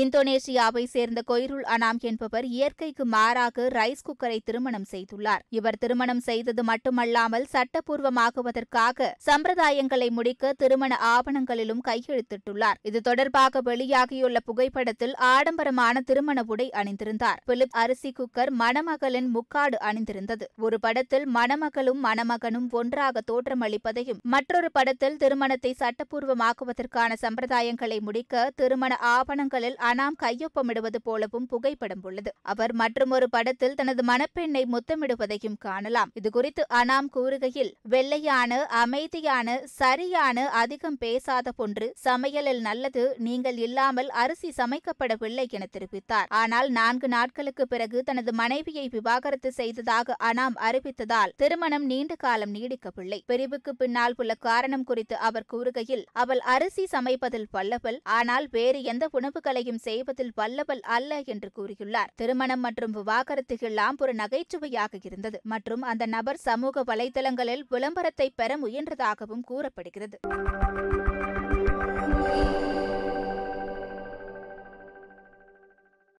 இந்தோனேசியாவை சேர்ந்த கொய்ருல் அனாம் என்பவர் இயற்கைக்கு மாறாக ரைஸ் குக்கரை திருமணம் செய்துள்ளார். இவர் திருமணம் செய்தது மட்டுமல்லாமல் சட்டப்பூர்வமாகுவதற்காக சம்பிரதாயங்களை முடிக்க திருமண ஆவணங்களிலும் கையெழுத்திட்டுள்ளார். இது தொடர்பாக வெளியாகியுள்ள புகைப்படத்தில் ஆடம்பரமான திருமண உடை அணிந்திருந்தார். பிலிப் அரிசி குக்கர் மணமகளின் முக்காடு அணிந்திருந்தது. ஒரு படத்தில் மணமகளும் மணமகனும் ஒன்றாக தோற்றமளிப்பதையும் மற்றொரு படத்தில் திருமணத்தை சட்டப்பூர்வமாக்குவதற்கான சம்பிரதாயங்களை முடிக்க திருமண ஆவணங்களில் அனாம் கையொப்பமிடுவது போலவும் புகைப்படம் உள்ளது. அவர் மற்றுமொரு படத்தில் தனது மணப்பெண்ணை முத்தமிடுவதையும் காணலாம். இதுகுறித்து அனாம் கூறுகையில் வெள்ளையான அமைதியான சரியான அதிகம் பேசாத போன்று சமையலில் நல்லது நீங்கள் இல்லாமல் அரிசி சமைக்கப்படவில்லை என தெரிவித்தார். ஆனால் நான்கு நாட்களுக்கு பிறகு தனது மனைவியை விவாகரத்து செய்ததாக அனாம் அறிவித்ததால் திருமணம் நீண்ட காலம் நீடிக்கவில்லை. பிரிவுக்கு பின்னால் உள்ள காரணம் குறித்து அவர் கூறுகையில் அவள் அரிசி சமைப்பதில் வல்லவள் ஆனால் வேறு எந்த உணவுகளையும் செய்வதில் வல்லவல் அல்ல என்று கூறியுள்ளார். திருமணம் மற்றும் விவாகரத்து எல்லாம் ஒரு நகைச்சுவையாக இருந்தது மற்றும் அந்த நபர் சமூக வலைதளங்களில் விளம்பரத்தை பெற முயன்றதாகவும் கூறப்படுகிறது.